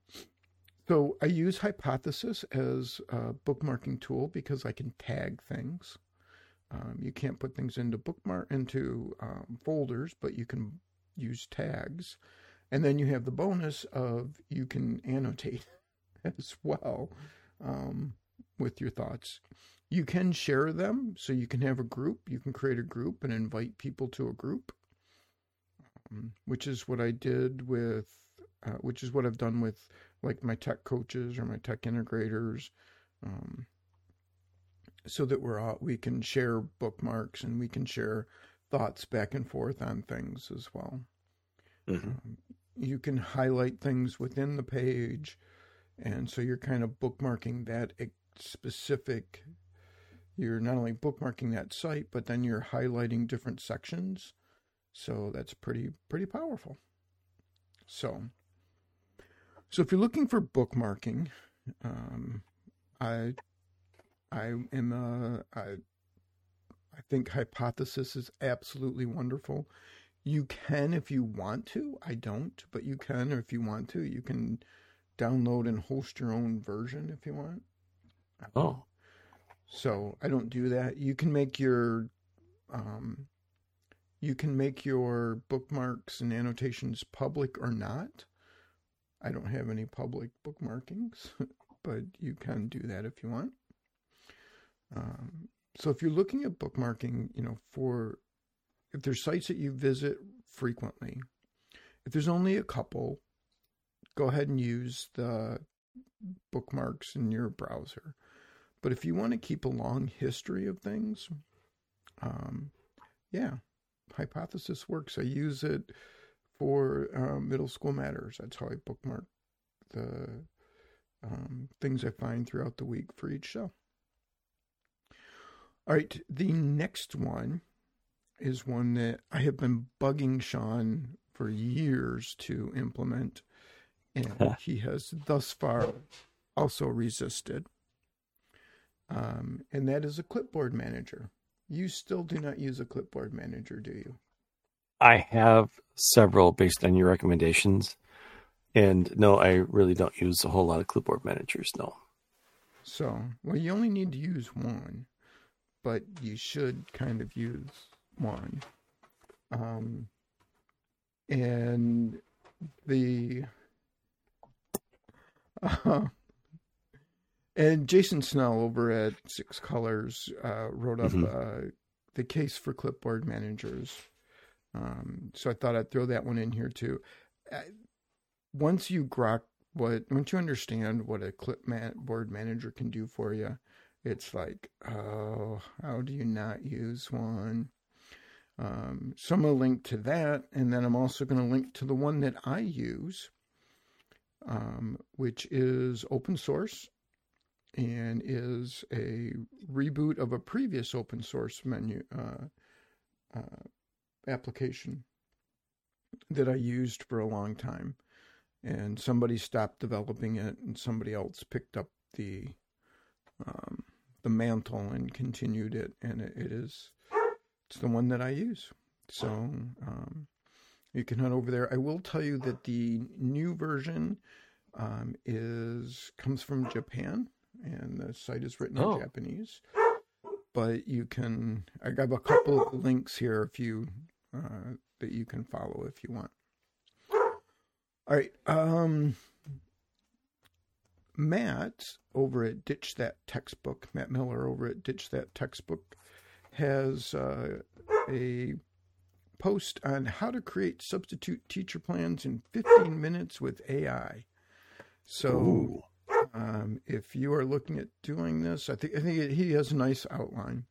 so I use Hypothesis as a bookmarking tool because I can tag things. Um, you can't put things into bookmark into um, folders, but you can use tags, and then you have the bonus of you can annotate <laughs> as well um, with your thoughts. You can share them, so you can have a group. You can create a group and invite people to a group, um, which is what I did with, uh, which is what I've done with like my tech coaches or my tech integrators. Um, so that we're all, we can share bookmarks and we can share thoughts back and forth on things as well. Mm-hmm. Um, you can highlight things within the page, and so you're kind of bookmarking that specific. You're not only bookmarking that site, but then you're highlighting different sections. So that's pretty pretty powerful. So, so if you're looking for bookmarking, um, I I am uh, I I think hypothesis is absolutely wonderful. You can if you want to. I don't, but you can, or if you want to, you can download and host your own version if you want. Oh. So I don't do that. You can make your um, you can make your bookmarks and annotations public or not. I don't have any public bookmarkings, <laughs> but you can do that if you want. Um, so if you're looking at bookmarking, you know, for if there's sites that you visit frequently, if there's only a couple, go ahead and use the bookmarks in your browser. But if you want to keep a long history of things, um, yeah, Hypothesis works. I use it for um, Middle School Matters. That's how I bookmark the um, things I find throughout the week for each show. All right, the next one is one that I have been bugging Shawn for years to implement, and <laughs> he has thus far also resisted. Um, and that is a clipboard manager. You still do not use a clipboard manager, do you? I have several based on your recommendations. And no, I really don't use a whole lot of clipboard managers, no. So, well, you only need to use one but you should kind of use one. Um, and the <laughs> uh, and Jason Snell over at Six Colors uh, wrote up mm-hmm. uh, the case for clipboard managers. Um, so I thought I'd throw that one in here too. Uh, once you grok what, once you understand what a clipboard manager can do for you, it's like, oh, how do you not use one? Um, so I'm going to link to that, and then I'm also going to link to the one that I use, um, which is open source and is a reboot of a previous open source menu uh, uh, application that I used for a long time. And somebody stopped developing it, and somebody else picked up the um, the mantle and continued it, and it, it is it's the one that I use. So um, you can head over there. I will tell you that the new version um, is comes from Japan, and the site is written oh. in Japanese. But you can. I have a couple of links here if you uh, that you can follow if you want. All right. Um, Matt over at Ditch That Textbook, Matt Miller over at Ditch That Textbook, has uh, a post on how to create substitute teacher plans in 15 minutes with AI. So, um, if you are looking at doing this, I think I think he has a nice outline.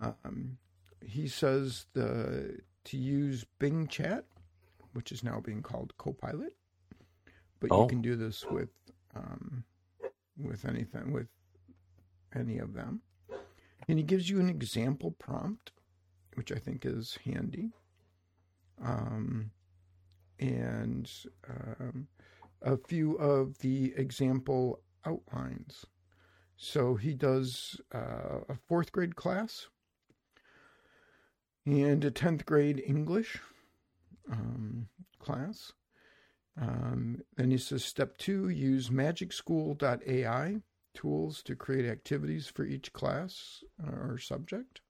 Um, he says the to use Bing Chat, which is now being called Copilot, but oh. you can do this with um, with anything with any of them. And he gives you an example prompt, which I think is handy. Um, and um, a few of the example outlines. So he does uh, a fourth grade class and a 10th grade English um, class. Um, then he says step two use magicschool.ai tools to create activities for each class or subject.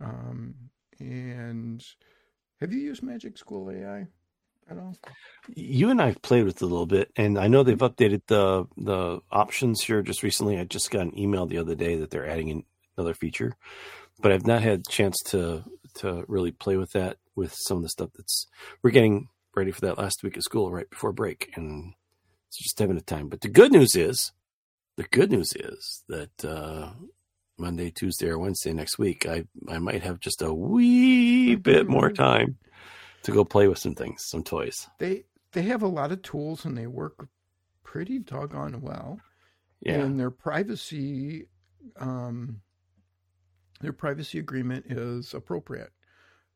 Um, and have you used Magic School AI at all? You and I have played with it a little bit, and I know they've updated the the options here just recently. I just got an email the other day that they're adding another feature, but I've not had a chance to to really play with that with some of the stuff that's we're getting ready for that last week of school right before break, and it's just having a time. But the good news is, the good news is that uh, Monday, Tuesday, or Wednesday next week, I I might have just a wee bit more time to go play with some things, some toys. They they have a lot of tools and they work pretty doggone well. Yeah. And their privacy um their privacy agreement is appropriate.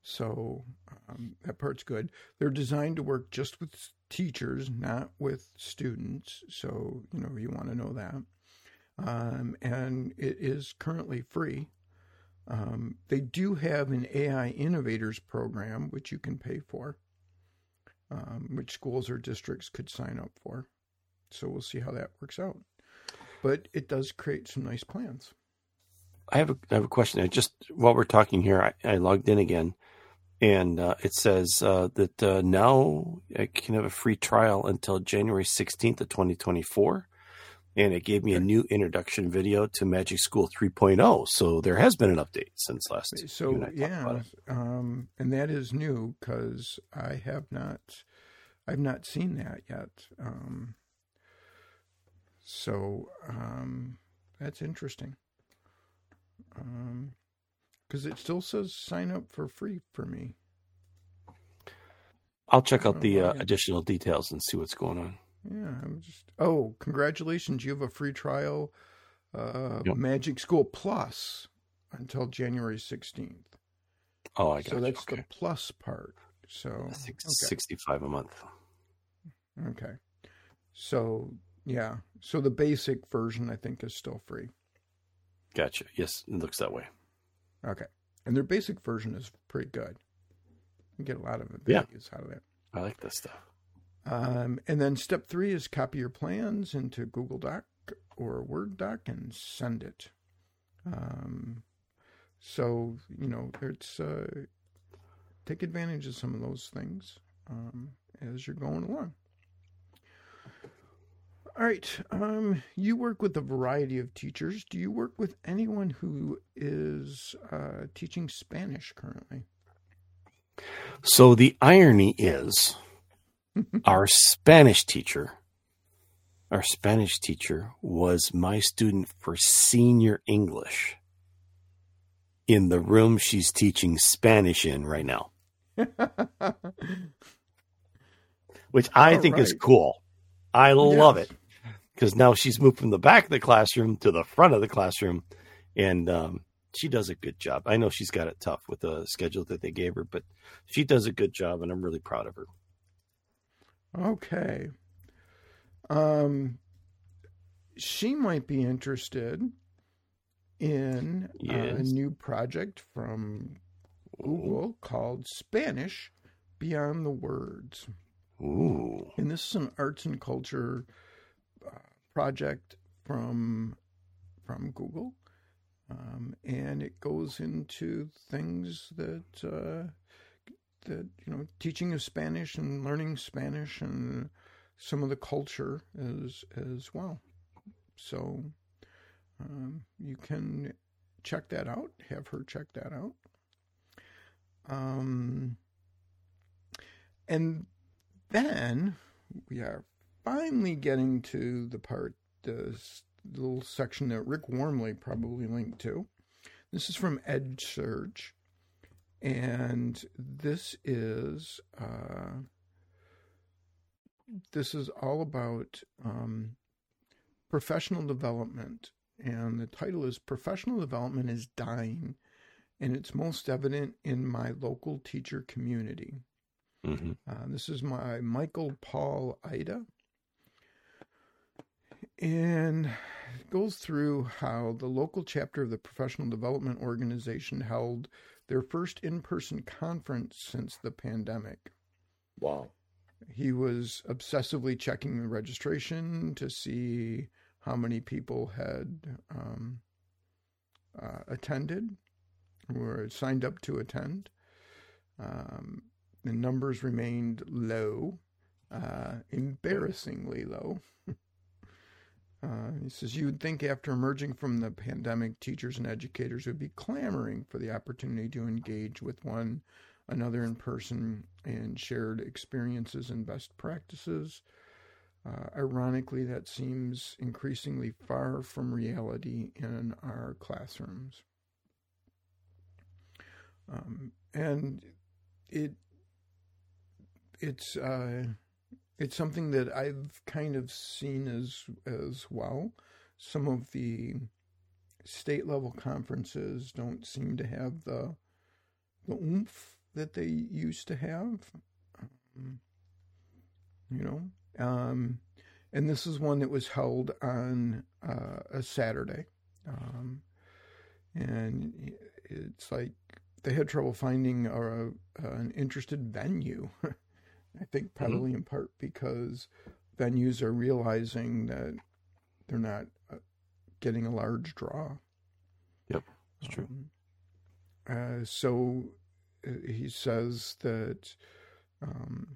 So um, that part's good. They're designed to work just with teachers, not with students. So, you know, you want to know that. Um, and it is currently free. Um, they do have an AI Innovators program, which you can pay for, um, which schools or districts could sign up for. So we'll see how that works out. But it does create some nice plans. I have a, I have a question. I just while we're talking here, I, I logged in again, and uh, it says uh, that uh, now I can have a free trial until January sixteenth of twenty twenty four, and it gave me a new introduction video to Magic School 3.0. So there has been an update since last. So yeah, um, and that is new because I have not, I've not seen that yet. Um, so um, that's interesting. Because it still says sign up for free for me. I'll check out the uh, additional details and see what's going on. Yeah, I'm just. Oh, congratulations! You have a free trial, uh, Yep. Magic School Plus, until January 16th. Oh, I got so you. that's okay. the plus part. So Six- okay. 65 a month. Okay. So, yeah. So the basic version, I think, is still free. Gotcha. Yes, it looks that way. Okay. And their basic version is pretty good. You get a lot of Yeah. values out of it. I like this stuff. Um, and then step three is copy your plans into Google Doc or Word Doc and send it. Um, so, you know, it's uh, take advantage of some of those things um, as you're going along. All right. Um, you work with a variety of teachers. Do you work with anyone who is uh, teaching Spanish currently? So the irony is our Spanish teacher, our Spanish teacher was my student for senior English in the room she's teaching Spanish in right now, <laughs> which I All think is cool. I love Yes. it because now she's moved from the back of the classroom to the front of the classroom and um, she does a good job. I know she's got it tough with the schedule that they gave her, but she does a good job and I'm really proud of her. Okay. Um, she might be interested in uh, a new project from Google called Spanish Beyond the Words. Ooh. And this is an arts and culture uh, project from from Google, um, and it goes into things that uh, that you know, teaching of Spanish and learning Spanish and some of the culture as as well. So um, you can check that out. Have her check that out. Um, and then we are finally getting to the part, the little section that Rick Wormeli probably linked to. This is from EdSurge, and this is uh, this is all about um, professional development, and the title is "Professional Development is Dying." And it's most evident in my local teacher community. hmm Uh, this is my Michael Paul Ida. and it goes through how the local chapter of the professional development organization held their first in-person conference since the pandemic. Wow. He was obsessively checking the registration to see how many people had um, uh, attended, were signed up to attend. Um, the numbers remained low, uh, embarrassingly low. <laughs> Uh, he says, You would think after emerging from the pandemic, teachers and educators would be clamoring for the opportunity to engage with one another in person and shared experiences and best practices. Uh, ironically, that seems increasingly far from reality in our classrooms. Um, and it it's uh, it's something that I've kind of seen as as well. Some of the state level conferences don't seem to have the the oomph that they used to have. Um, you know, um, and this is one that was held on uh, a Saturday, um, and it's like they had trouble finding a, an interested venue. <laughs> I think mm-hmm. probably mm-hmm. in part because venues are realizing that they're not uh, getting a large draw. Yep, that's true. Um, uh, so uh, he says that, um,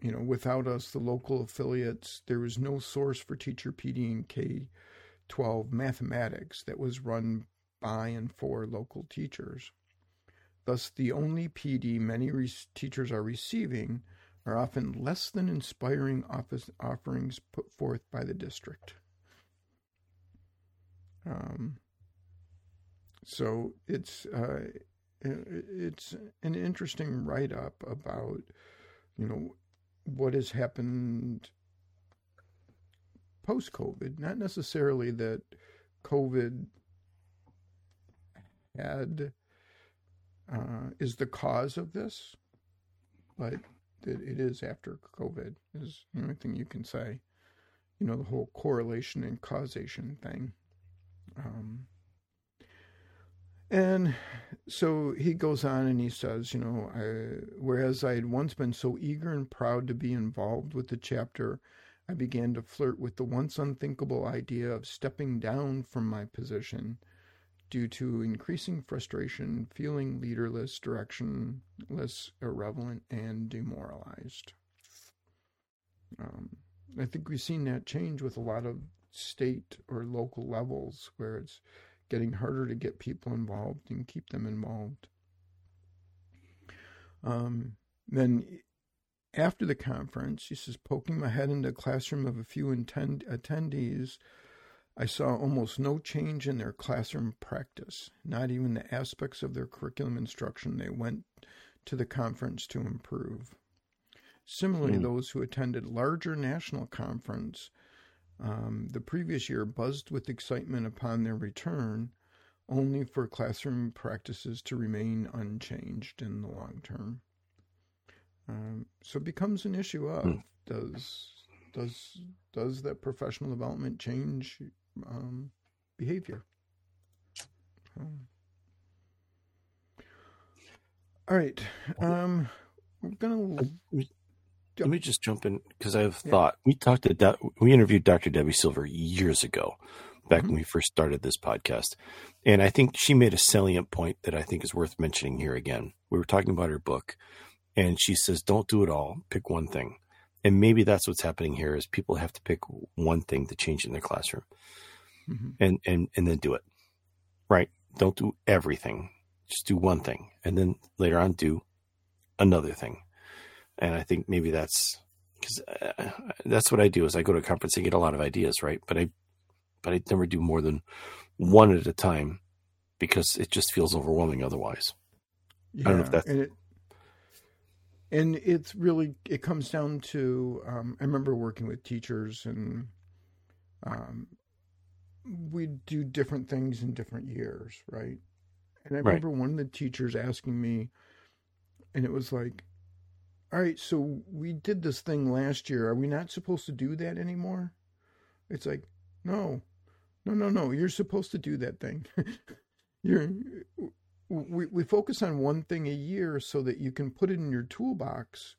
you know, without us, the local affiliates, there was no source for teacher PD and K 12 mathematics that was run by and for local teachers. Thus, the only PD many re- teachers are receiving are often less than inspiring office offerings put forth by the district. Um, so it's uh, it's an interesting write up about you know what has happened post COVID. Not necessarily that COVID had uh, is the cause of this, but that it is after COVID is the only thing you can say. You know, the whole correlation and causation thing. Um, and so he goes on and he says, you know, I, whereas I had once been so eager and proud to be involved with the chapter, I began to flirt with the once unthinkable idea of stepping down from my position due to increasing frustration, feeling leaderless, directionless, irrelevant, and demoralized. Um, I think we've seen that change with a lot of state or local levels where it's getting harder to get people involved and keep them involved. Um, then after the conference, he says, poking my head into the classroom of a few attend- attendees, I saw almost no change in their classroom practice, not even the aspects of their curriculum instruction they went to the conference to improve. Similarly, mm. those who attended larger national conference um, the previous year buzzed with excitement upon their return, only for classroom practices to remain unchanged in the long term. Um, so it becomes an issue of mm. does does does that professional development change um, behavior. Um, all right. Um, we're gonna. Let me just jump in because I have yeah. thought. We talked to Do- we interviewed Dr. Debbie Silver years ago, back mm-hmm. when we first started this podcast, and I think she made a salient point that I think is worth mentioning here again. We were talking about her book, and she says, "Don't do it all. Pick one thing." And maybe that's what's happening here: is people have to pick one thing to change in their classroom mm-hmm. and and and then do it. Right? Don't do everything. Just do one thing, and then later on do another thing. And I think maybe that's because uh, that's what I do. Is I go to a conference, I get a lot of ideas, right? But I but I never do more than one at a time because it just feels overwhelming otherwise. Yeah, I don't know if that's. And, it, and it's really it comes down to um, I remember working with teachers and um, we do different things in different years, right? And I remember right. one of the teachers asking me, and it was like, all right, so we did this thing last year. Are we not supposed to do that anymore? It's like, no, no, no, no. You're supposed to do that thing. <laughs> You're we we focus on one thing a year so that you can put it in your toolbox,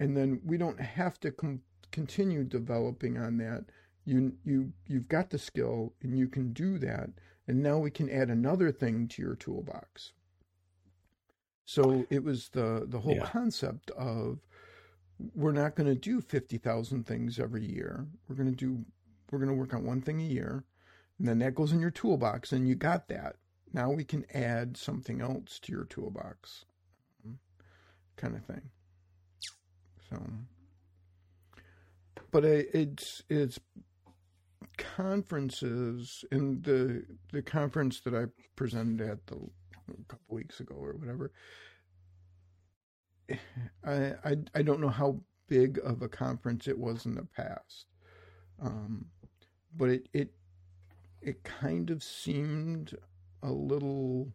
and then we don't have to com- continue developing on that. You you you've got the skill and you can do that, and now we can add another thing to your toolbox. So it was the the whole Yeah. concept of we're not going to do 50,000 things every year. We're going to do we're going to work on one thing a year and then that goes in your toolbox and you got that. Now we can add something else to your toolbox. Kind of thing. So but it, it's it's conferences in the the conference that I presented at the a couple weeks ago or whatever. <sighs> I, I I don't know how big of a conference it was in the past, um, but it it it kind of seemed a little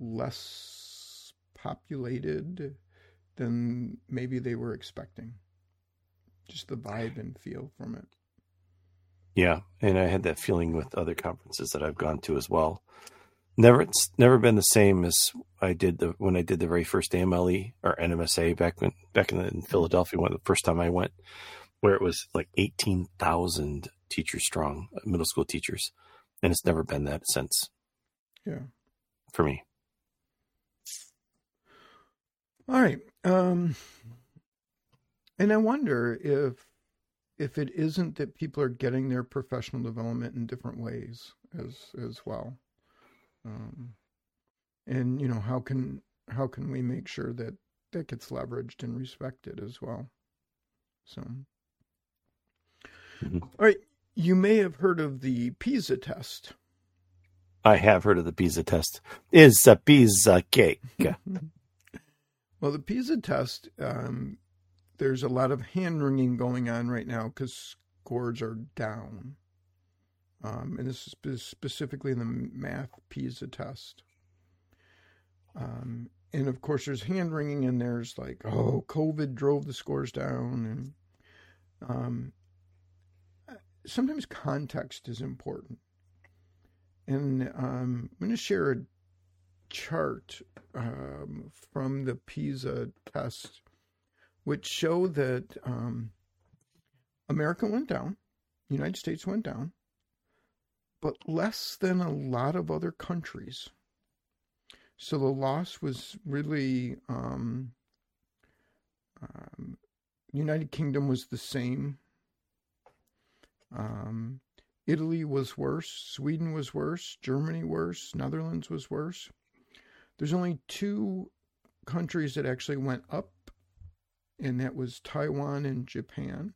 less populated than maybe they were expecting. Just the vibe and feel from it. Yeah, and I had that feeling with other conferences that I've gone to as well. Never, it's never been the same as I did the when I did the very first AMLE or NMSA back when back in, in Philadelphia. When the first time I went, where it was like eighteen thousand teachers strong, middle school teachers, and it's never been that since Yeah. for me. All right. Um, and I wonder if if it isn't that people are getting their professional development in different ways as as well. Um, and you know how can how can we make sure that that gets leveraged and respected as well? So, Mhm. all right. You may have heard of the PISA test. I have heard of the pisa test. Is a pizza cake? <laughs> Well, the PISA test, um, there's a lot of hand wringing going on right now because scores are down. Um, and this is specifically in the math PISA test. Um, and of course, there's hand wringing, and there's like, oh, COVID drove the scores down. And um, sometimes context is important. And um, I'm going to share a chart um, from the PISA test, which show that um, America went down, United States went down, but less than a lot of other countries. So the loss was really um, um, United Kingdom was the same. Um, Italy was worse. Sweden was worse. Germany worse. Netherlands was worse. There's only two countries that actually went up, and that was Taiwan and Japan.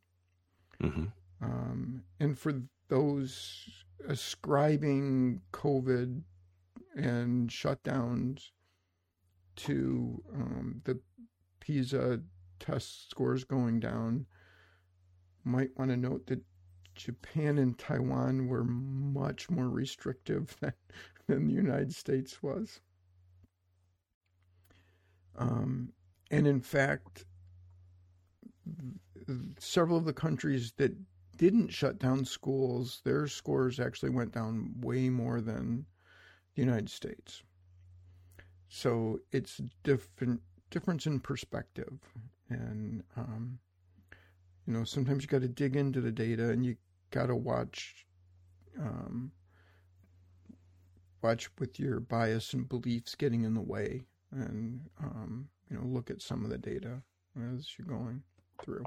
hmm Um, and for those ascribing COVID and shutdowns to um, the PISA test scores going down, might want to note that Japan and Taiwan were much more restrictive <laughs> than, than the United States was. Um, and in fact, several of the countries that didn't shut down schools, their scores actually went down way more than the United States. So it's different difference in perspective, and um, you know sometimes you got to dig into the data, and you got to watch um, watch with your bias and beliefs getting in the way, and um, you know look at some of the data as you're going through.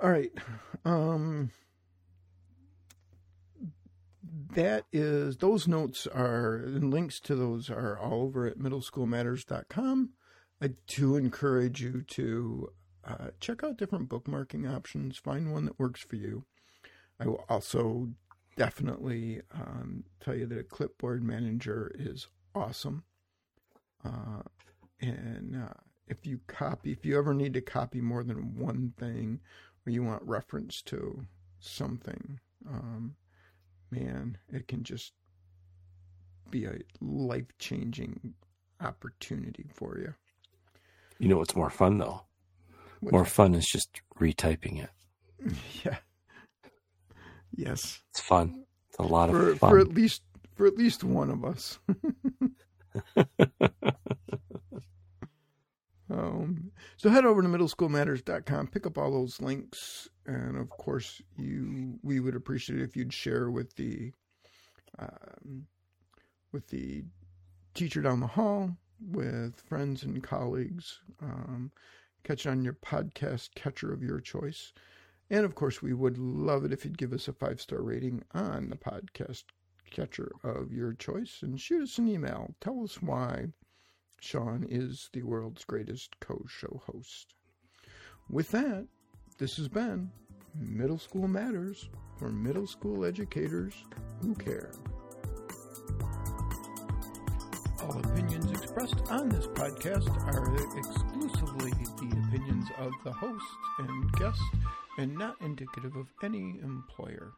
All right. Um, that is, those notes are, and links to those are all over at middleschoolmatters.com. I do encourage you to uh, check out different bookmarking options, find one that works for you. I will also definitely um, tell you that a clipboard manager is awesome. Uh, and uh, if you copy, if you ever need to copy more than one thing, or you want reference to something, um, man, it can just be a life changing opportunity for you. You know what's more fun though? What's More fun is just retyping it. <laughs> Yeah. Yes, it's fun. It's a lot for, of fun. for at least for at least one of us. <laughs> <laughs> um, so head over to middleschoolmatters.com, pick up all those links, and of course, you we would appreciate it if you'd share with the um, with the teacher down the hall, with friends and colleagues. Um, catch it on your podcast catcher of your choice. And of course, we would love it if you'd give us a five star rating on the podcast catcher of your choice and shoot us an email. Tell us why Shawn is the world's greatest co show host. With that, this has been Middle School Matters for middle school educators who care. All opinions expressed on this podcast are exclusively the opinions of the host and guest and not indicative of any employer.